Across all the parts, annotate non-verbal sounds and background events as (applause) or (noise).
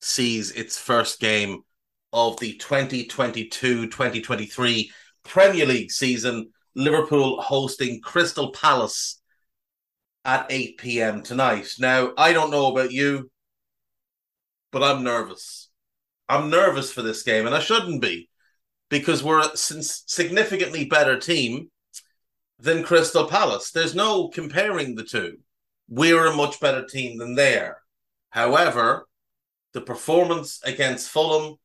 sees its first game of the 2022 2023 Premier League season. Liverpool hosting Crystal Palace at 8 p.m. tonight. Now, I don't know about you, but I'm nervous. I'm nervous for this game, and I shouldn't be because we're a significantly better team than Crystal Palace. There's no comparing the two. We're a much better team than they are. However, the performance against Fulham,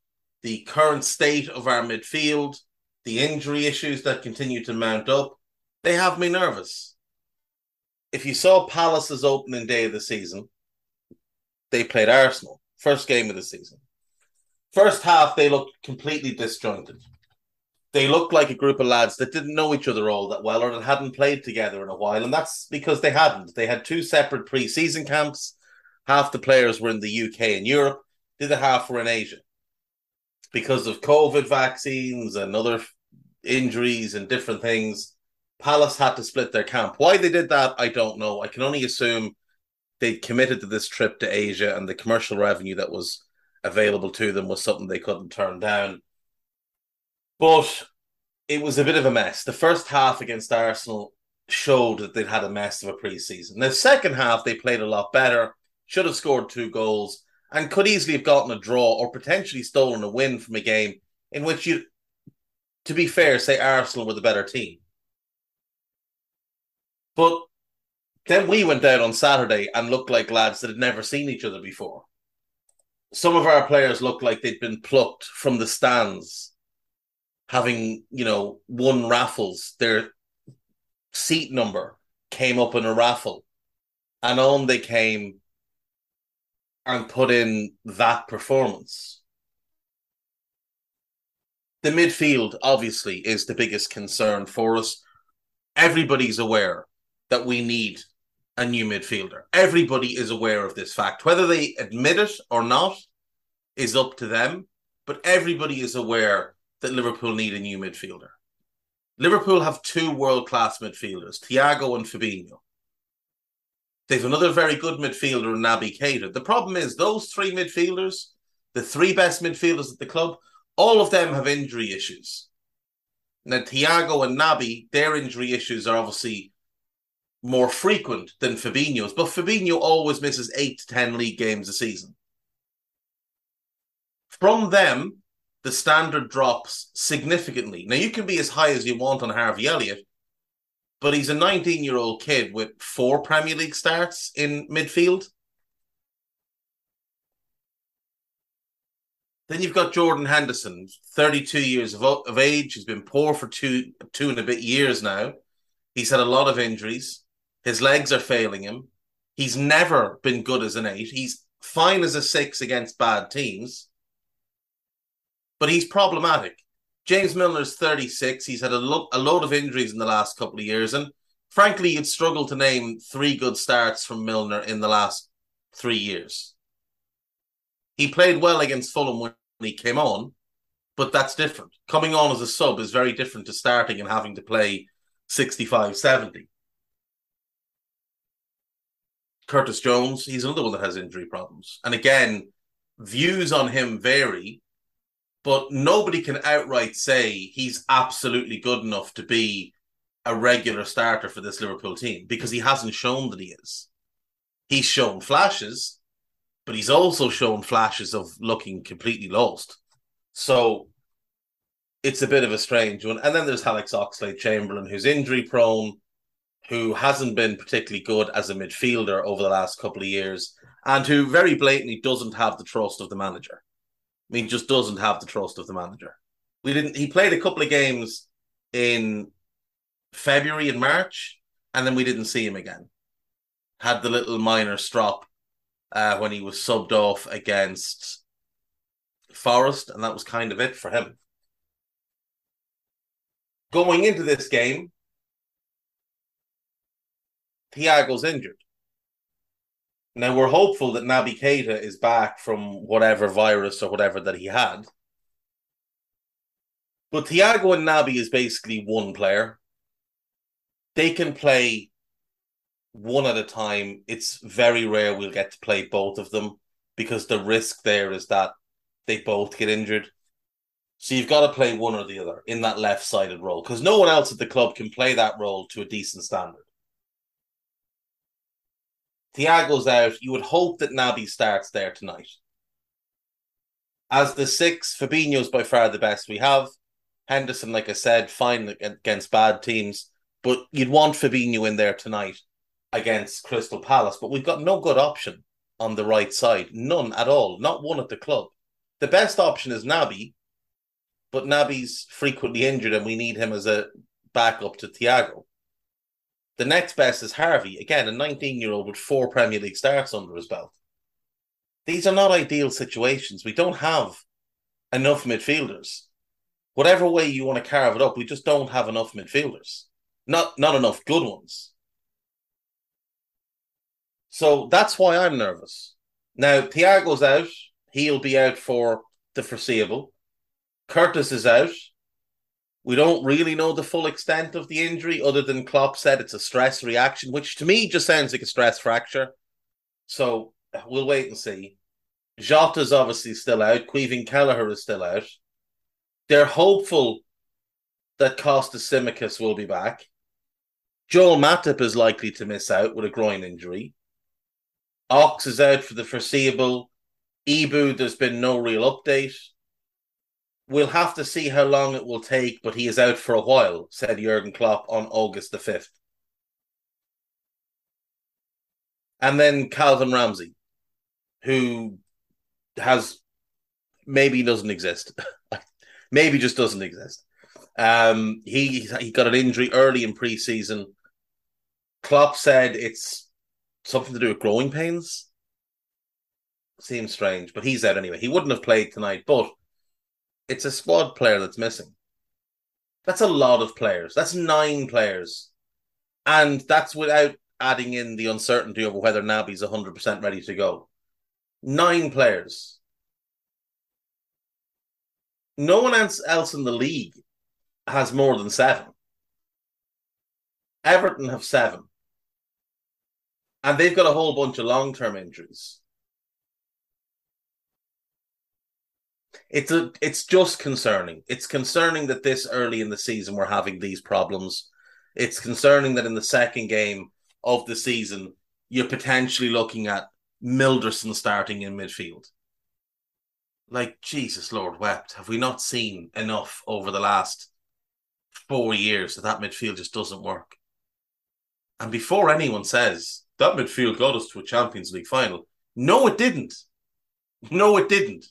the current state of our midfield, the injury issues that continue to mount up, they have me nervous. If you saw Palace's opening day of the season, they played Arsenal, first game of the season. First half, they looked completely disjointed. They looked like a group of lads that didn't know each other all that well or that hadn't played together in a while. And that's because they hadn't. They had two separate pre season camps. Half the players were in the UK and Europe, the other half were in Asia. Because of COVID vaccines and other injuries and different things, Palace had to split their camp. Why they did that, I don't know. I can only assume they committed to this trip to Asia and the commercial revenue that was available to them was something they couldn't turn down. But it was a bit of a mess. The first half against Arsenal showed that they'd had a mess of a preseason. The second half, they played a lot better, should have scored two goals, and could easily have gotten a draw or potentially stolen a win from a game in which you, to be fair, say Arsenal were the better team. But then we went out on Saturday and looked like lads that had never seen each other before. Some of our players looked like they'd been plucked from the stands, having, you know, won raffles. Their seat number came up in a raffle, and on they came and put in that performance. The midfield, obviously, is the biggest concern for us. Everybody's aware that we need a new midfielder. Everybody is aware of this fact. Whether they admit it or not is up to them, but everybody is aware that Liverpool need a new midfielder. Liverpool have two world class midfielders, Thiago and Fabinho. They've another very good midfielder in Naby Keita. The problem is those three midfielders, the three best midfielders at the club, all of them have injury issues. Now, Thiago and Naby, their injury issues are obviously more frequent than Fabinho's, but Fabinho always misses eight to ten league games a season. From them, the standard drops significantly. Now, you can be as high as you want on Harvey Elliott, but he's a 19 year old kid with four Premier League starts in midfield. Then you've got Jordan Henderson, 32 years of, of age. He's been poor for two, two and a bit years now. He's had a lot of injuries. His legs are failing him. He's never been good as an eight. He's fine as a six against bad teams, but he's problematic. James Milner's 36. He's had a, lo- a load of injuries in the last couple of years. And frankly, you'd struggle to name three good starts from Milner in the last three years. He played well against Fulham when he came on, But that's different. Coming on as a sub is very different to starting and having to play 65 70. Curtis Jones, he's another one that has injury problems. And again, views on him vary, but nobody can outright say he's absolutely good enough to be a regular starter for this Liverpool team because he hasn't shown that he is. He's shown flashes, but he's also shown flashes of looking completely lost. So it's a bit of a strange one. And then there's Alex Oxlade Chamberlain, who's injury prone, who hasn't been particularly good as a midfielder over the last couple of years, and who very blatantly doesn't have the trust of the manager. I mean, just doesn't have the trust of the manager. We didn't. He played a couple of games in February and March, and then we didn't see him again. Had the little minor strop uh, when he was subbed off against Forest, and that was kind of it for him. Going into this game, Thiago's injured. Now we're hopeful that Naby Keita is back from whatever virus or whatever that he had. But Thiago and Naby is basically one player. They can play one at a time. It's very rare we'll get to play both of them because the risk there is that they both get injured. So you've got to play one or the other in that left sided role because no one else at the club can play that role to a decent standard. Thiago's out. You would hope that Naby starts there tonight. As the six, Fabinho's by far the best we have. Henderson, like I said, fine against bad teams, but you'd want Fabinho in there tonight against Crystal Palace. But we've got no good option on the right side, none at all, not one at the club. The best option is Naby, but Naby's frequently injured, and we need him as a backup to Thiago. The next best is Harvey, again, a 19 year old with four Premier League starts under his belt. These are not ideal situations. We don't have enough midfielders. Whatever way you want to carve it up, we just don't have enough midfielders. Not not enough good ones. So that's why I'm nervous. Now, Thiago's out. He'll be out for the foreseeable. Curtis is out. We don't really know the full extent of the injury, other than Klopp said it's a stress reaction, which to me just sounds like a stress fracture. So we'll wait and see. Jota's obviously still out. Caoimhín Kelleher is still out. They're hopeful that Kostas Tsimikas will be back. Joel Matip is likely to miss out with a groin injury. Ox is out for the foreseeable. Ibou, there's been no real update. We'll have to see how long it will take, but he is out for a while, said Jurgen Klopp on August the 5th. And then Calvin Ramsay, who has maybe doesn't exist. (laughs) maybe just doesn't exist. Um, he he got an injury early in preseason. Klopp said it's something to do with growing pains. Seems strange, but he's out anyway. He wouldn't have played tonight, but it's a squad player that's missing. That's a lot of players. That's nine players. And that's without adding in the uncertainty over whether Naby's 100% ready to go. Nine players. No one else in the league has more than seven. Everton have seven. And they've got a whole bunch of long term injuries. It's a it's just concerning. It's concerning that this early in the season we're having these problems. It's concerning that in the second game of the season you're potentially looking at Milderson starting in midfield. Like Jesus Lord wept, have we not seen enough over the last four years that that midfield just doesn't work? And before anyone says that midfield got us to a Champions League final, no, it didn't. No, it didn't.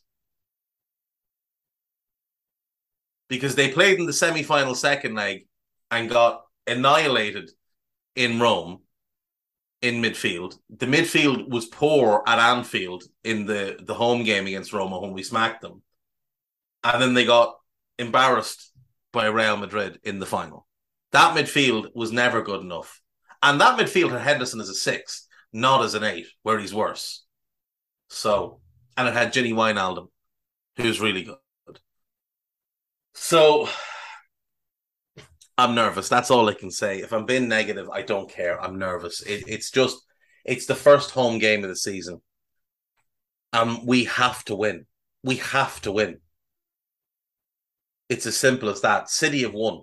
Because they played in the semi final second leg and got annihilated in Rome in midfield. The midfield was poor at Anfield in the, the home game against Roma when we smacked them. And then they got embarrassed by Real Madrid in the final. That midfield was never good enough. And that midfield had Henderson as a six, not as an eight, where he's worse. So, and it had Gini Wijnaldum, who's really good. So I'm nervous. That's all I can say. If I'm being negative, I don't care. I'm nervous. It, it's just, it's the first home game of the season. And we have to win. We have to win. It's as simple as that. City have won.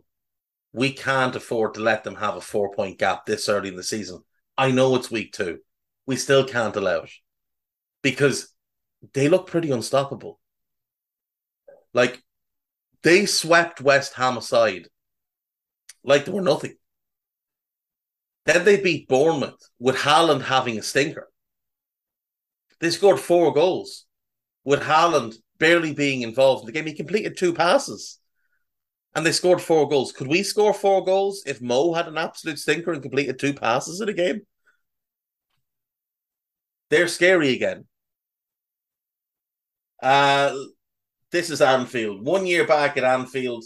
We can't afford to let them have a four point gap this early in the season. I know it's week two. We still can't allow it because they look pretty unstoppable. Like they swept West Ham aside like they were nothing. Then they beat Bournemouth with Haaland having a stinker. They scored four goals with Haaland barely being involved in the game. He completed two passes and they scored four goals. Could we score four goals if Mo had an absolute stinker and completed two passes in a game? They're scary again. Uh, this is Anfield. One year back at Anfield,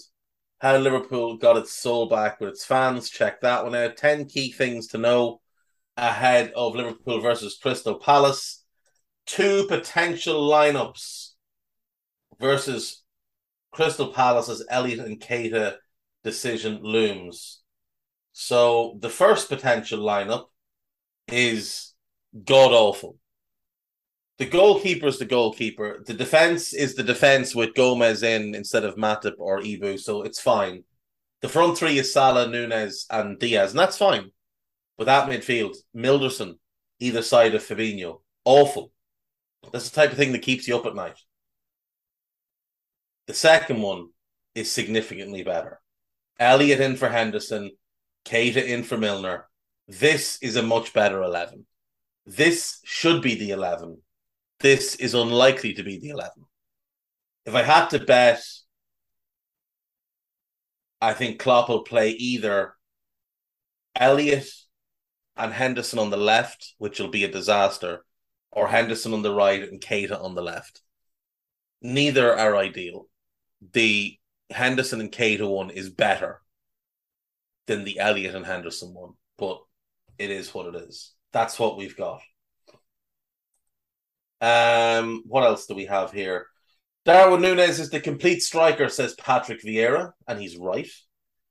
how Liverpool got its soul back with its fans. Check that one out. 10 key things to know ahead of Liverpool versus Crystal Palace. Two potential lineups versus Crystal Palace's Elliott and Keita decision looms. So the first potential lineup is god awful. The goalkeeper is the goalkeeper. The defense is the defense with Gomez in instead of Matip or Ibou, so it's fine. The front three is Salah, Nunez, and Diaz, and that's fine. But that midfield, Milderson, either side of Fabinho, awful. That's the type of thing that keeps you up at night. The second one is significantly better. Elliott in for Henderson, Keita in for Milner. This is a much better 11. This should be the 11 this is unlikely to be the 11. If I had to bet, I think Klopp will play either Elliott and Henderson on the left, which will be a disaster, or Henderson on the right and Keita on the left. Neither are ideal. The Henderson and Keita one is better than the Elliott and Henderson one, but it is what it is. That's what we've got. Um, what else do we have here? Darwin Nunez is the complete striker, says Patrick Vieira, and he's right.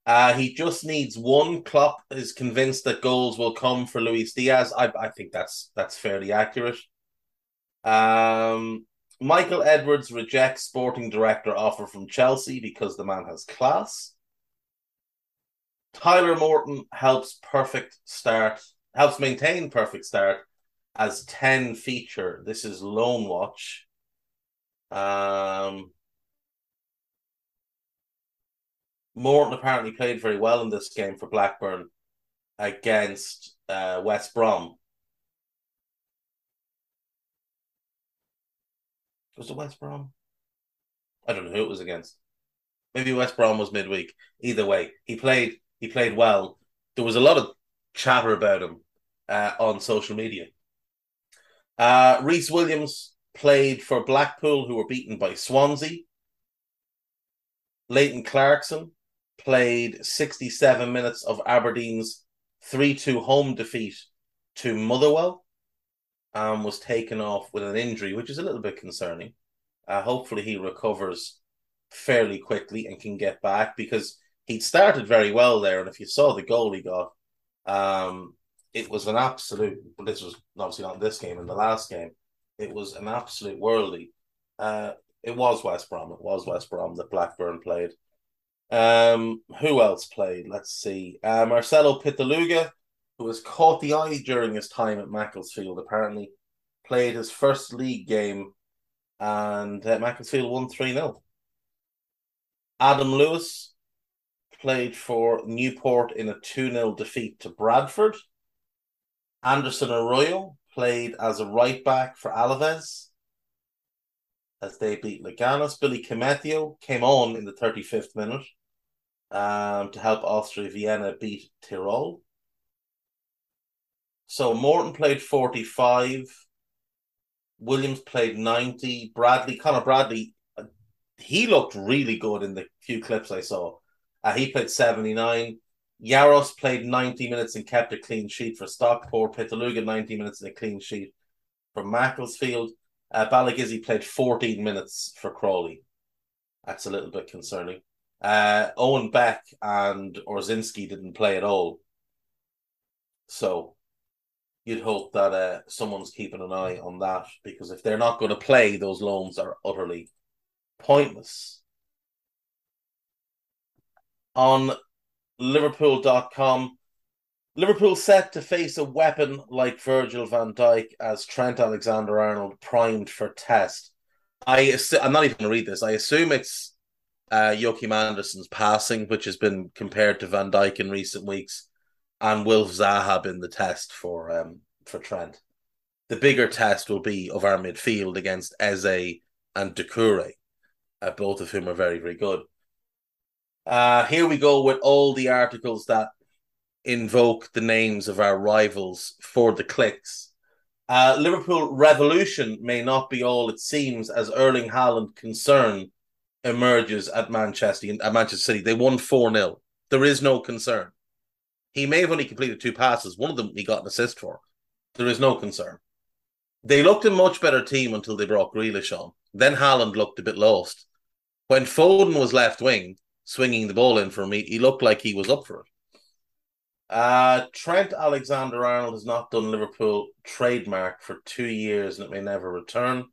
Uh, he just needs one. Klopp is convinced that goals will come for Luis Diaz. I, I think that's that's fairly accurate. Um, Michael Edwards rejects sporting director offer from Chelsea because the man has class. Tyler Morton helps perfect start, helps maintain perfect start as 10 feature. This is Loan Watch. Um, Morton apparently played very well in this game for Blackburn against uh, West Brom. Was it West Brom? I don't know who it was against. Maybe West Brom was midweek. Either way, he played. He played well. There was a lot of chatter about him uh, on social media. Uh, Rhys Williams played for Blackpool, who were beaten by Swansea. Leighton Clarkson played 67 minutes of Aberdeen's 3 2 home defeat to Motherwell and was taken off with an injury, which is a little bit concerning. Uh, hopefully, he recovers fairly quickly and can get back because he'd started very well there. And if you saw the goal he got, um, it was an absolute. This was obviously not this game. In the last game, it was an absolute worldly. Uh, it was West Brom. It was West Brom that Blackburn played. Um, who else played? Let's see. Uh, Marcelo Pitaluga, who was caught the eye during his time at Macclesfield, apparently played his first league game, and uh, Macclesfield won three 0 Adam Lewis played for Newport in a 2 0 defeat to Bradford. Anderson Arroyo played as a right back for Alaves as they beat Leganes. Billy Koumetio came on in the 35th minute um, to help Austria Vienna beat Tyrol. So Morton played 45. Williams played 90. Bradley, Connor Bradley, uh, he looked really good in the few clips I saw. Uh, he played 79. Jaros played 90 minutes and kept a clean sheet for Stockport. Pitaluga 90 minutes and a clean sheet for Macclesfield. Uh, Balagizi played 14 minutes for Crawley. That's a little bit concerning. Uh, Owen Beck and Ojrzyński didn't play at all. So you'd hope that uh, someone's keeping an eye on that because if they're not going to play, those loans are utterly pointless. On Liverpool.com, Liverpool set to face a weapon like Virgil van Dijk as Trent Alexander Arnold primed for test. I I'm not even going to read this. I assume it's uh, Joachim Andersen's passing, which has been compared to Van Dijk in recent weeks, and Wilf Zaha in the test for um, for Trent. The bigger test will be of our midfield against Eze and Doucouré, uh, both of whom are very very good. Uh, here we go with all the articles that invoke the names of our rivals for the clicks. Uh, Liverpool revolution may not be all it seems as Erling Haaland concern emerges at Manchester at Manchester City. They won 4 0. There is no concern. He may have only completed two passes. One of them he got an assist for. There is no concern. They looked a much better team until they brought Grealish on. Then Haaland looked a bit lost. When Foden was left wing, swinging the ball in for him, he looked like he was up for it. Uh, Trent Alexander Arnold has not done Liverpool trademark for two years and it may never return.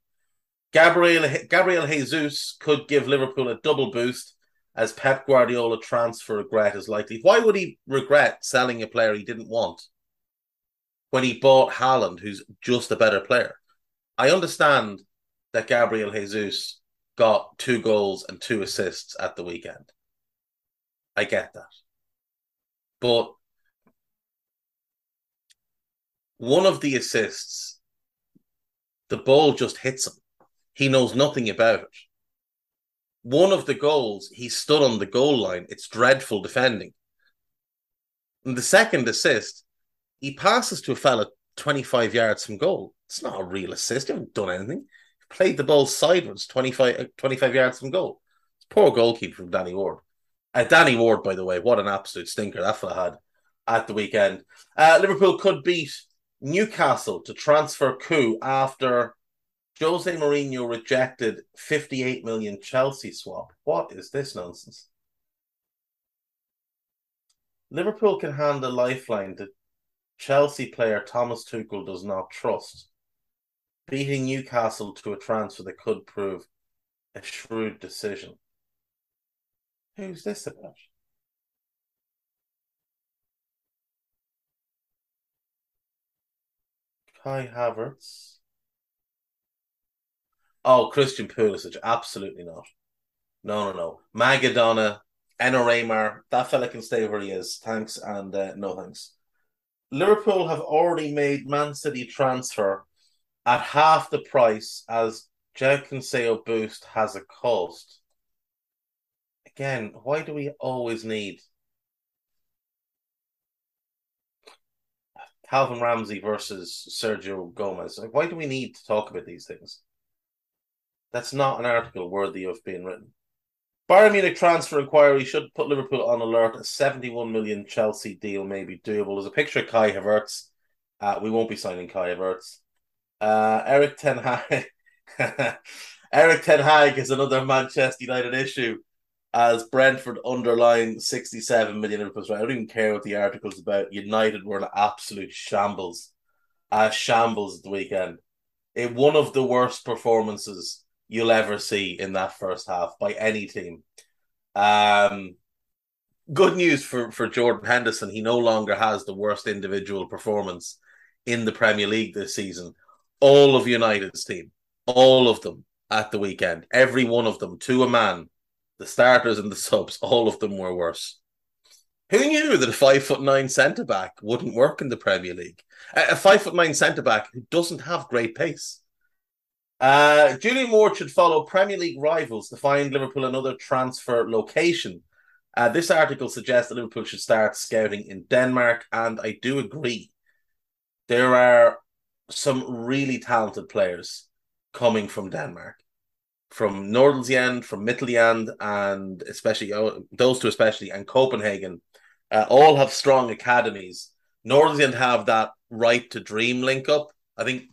Gabriel Gabriel Jesus could give Liverpool a double boost as Pep Guardiola transfer regret is likely. Why would he regret selling a player he didn't want when he bought Haaland, who's just a better player? I understand that Gabriel Jesus got two goals and two assists at the weekend. I get that. But one of the assists, the ball just hits him. He knows nothing about it. One of the goals, he stood on the goal line. It's dreadful defending. And the second assist, he passes to a fella 25 yards from goal. It's not a real assist. He hasn't done anything. He played the ball sideways 25, uh, 25 yards from goal. It's poor goalkeeper from Danny Ward. Uh, Danny Ward, by the way, what an absolute stinker that fella had at the weekend. Uh, Liverpool could beat Newcastle to transfer coup after Jose Mourinho rejected 58 million Chelsea swap. What is this nonsense? Liverpool can hand a lifeline to Chelsea player Thomas Tuchel does not trust. Beating Newcastle to a transfer that could prove a shrewd decision. Who's this about? Kai Havertz. Oh, Christian Pulisic. Absolutely not. No, no, no. Magadona, Enner Raymar. That fella can stay where he is. Thanks and uh, no thanks. Liverpool have already made Man City transfer at half the price as João Cancelo boost has a cost. Again, why do we always need Calvin Ramsay versus Sergio Gomez. Like, why do we need to talk about these things? That's not an article worthy of being written. Bayern Munich transfer inquiry should put Liverpool on alert. A 71 million Chelsea deal may be doable. There's a picture of Kai Havertz. Uh, we won't be signing Kai Havertz. Uh, Erik Ten Hag. (laughs) Erik Ten Hag is another Manchester United issue as Brentford underlying 67 million. Right? I don't even care what the article's about. United were an absolute shambles. A shambles at the weekend. It one of the worst performances you'll ever see in that first half by any team. Um, good news for, for Jordan Henderson. He no longer has the worst individual performance in the Premier League this season. All of United's team, all of them at the weekend, every one of them to a man the starters and the subs, all of them were worse. Who knew that a five foot nine centre back wouldn't work in the Premier League? A five foot nine centre back who doesn't have great pace. Uh, Julian Ward should follow Premier League rivals to find Liverpool another transfer location. Uh, this article suggests that Liverpool should start scouting in Denmark, and I do agree. There are some really talented players coming from Denmark from Nordsjælland, from Midtjylland, and especially oh, those two, especially, and Copenhagen, uh, all have strong academies. Nordsjælland have that right to dream link up. I think,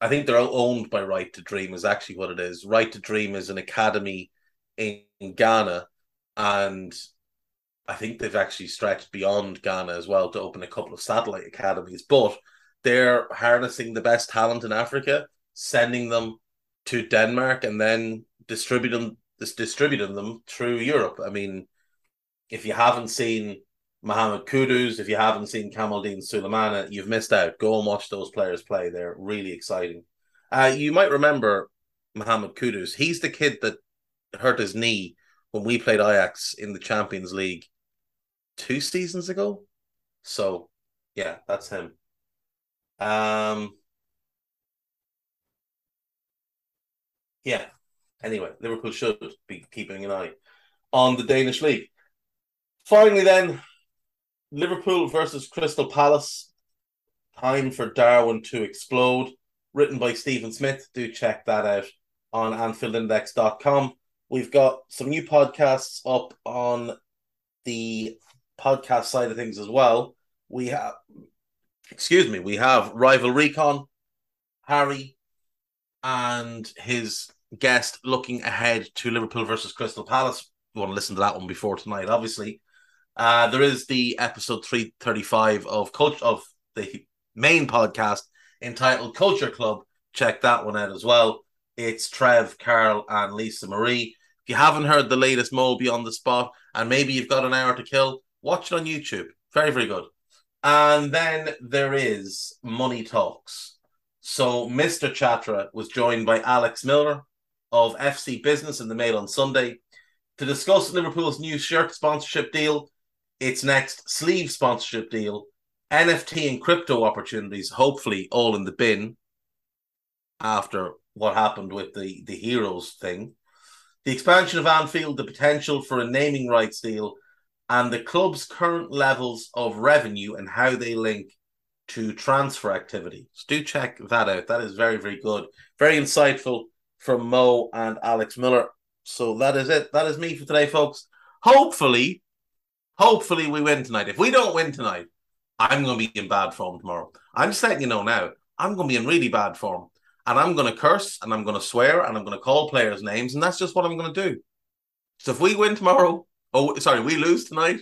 I think they're owned by Right to Dream. Is actually what it is. Right to Dream is an academy in, in Ghana and I think they've actually stretched beyond Ghana as well to open a couple of satellite academies. But they're harnessing the best talent in Africa, sending them to Denmark, and then distributing distributing them through Europe. I mean, if you haven't seen Mohamed Kudus, if you haven't seen Kamaldeen Sulemana, you've missed out. Go and watch those players play. They're really exciting. Uh, you might remember Mohamed Kudus. He's the kid that hurt his knee when we played Ajax in the Champions League two seasons ago. So, yeah, that's him. Um, yeah. Anyway, Liverpool should be keeping an eye on the Danish league. Finally, then, Liverpool versus Crystal Palace. Time for Darwin to explode. Written by Stephen Smith. Do check that out on AnfieldIndex.com. We've got some new podcasts up on the podcast side of things as well. We have, excuse me, we have Rival Recon, Harry, and his guest looking ahead to Liverpool versus Crystal Palace. You want to listen to that one before tonight, obviously. Uh, there is the episode 335 of Coach of the main podcast entitled Culture Club. Check that one out as well. It's Trev, Carl, and Lisa Marie. If you haven't heard the latest Mole Beyond the Spot, and maybe you've got an hour to kill, watch it on YouTube. Very, very good. And then there is Money Talks. So Mr. Chatra was joined by Alex Miller of FC Business in the Mail on Sunday to discuss Liverpool's new shirt sponsorship deal, its next sleeve sponsorship deal, NFT and crypto opportunities, hopefully all in the bin after what happened with the, the Heroes thing, the expansion of Anfield, the potential for a naming rights deal, and the club's current levels of revenue and how they link to transfer activity. So do check that out. That is very, very good. Very insightful from Mo and Alex Miller. So that is it. That is me for today, folks. Hopefully, hopefully we win tonight. If we don't win tonight, I'm going to be in bad form tomorrow. I'm just letting you know now. I'm going to be in really bad form. And I'm going to curse and I'm going to swear and I'm going to call players' names. And that's just what I'm going to do. So if we win tomorrow, oh, sorry, we lose tonight,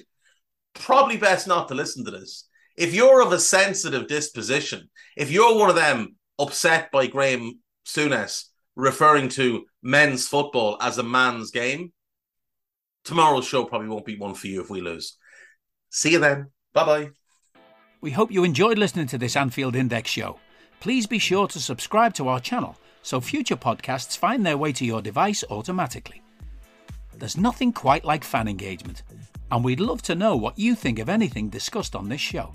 probably best not to listen to this. If you're of a sensitive disposition, if you're one of them upset by Graeme Souness referring to men's football as a man's game, tomorrow's show probably won't be one for you if we lose. See you then. Bye bye. We hope you enjoyed listening to this Anfield Index show. Please be sure to subscribe to our channel so future podcasts find their way to your device automatically. There's nothing quite like fan engagement, and we'd love to know what you think of anything discussed on this show.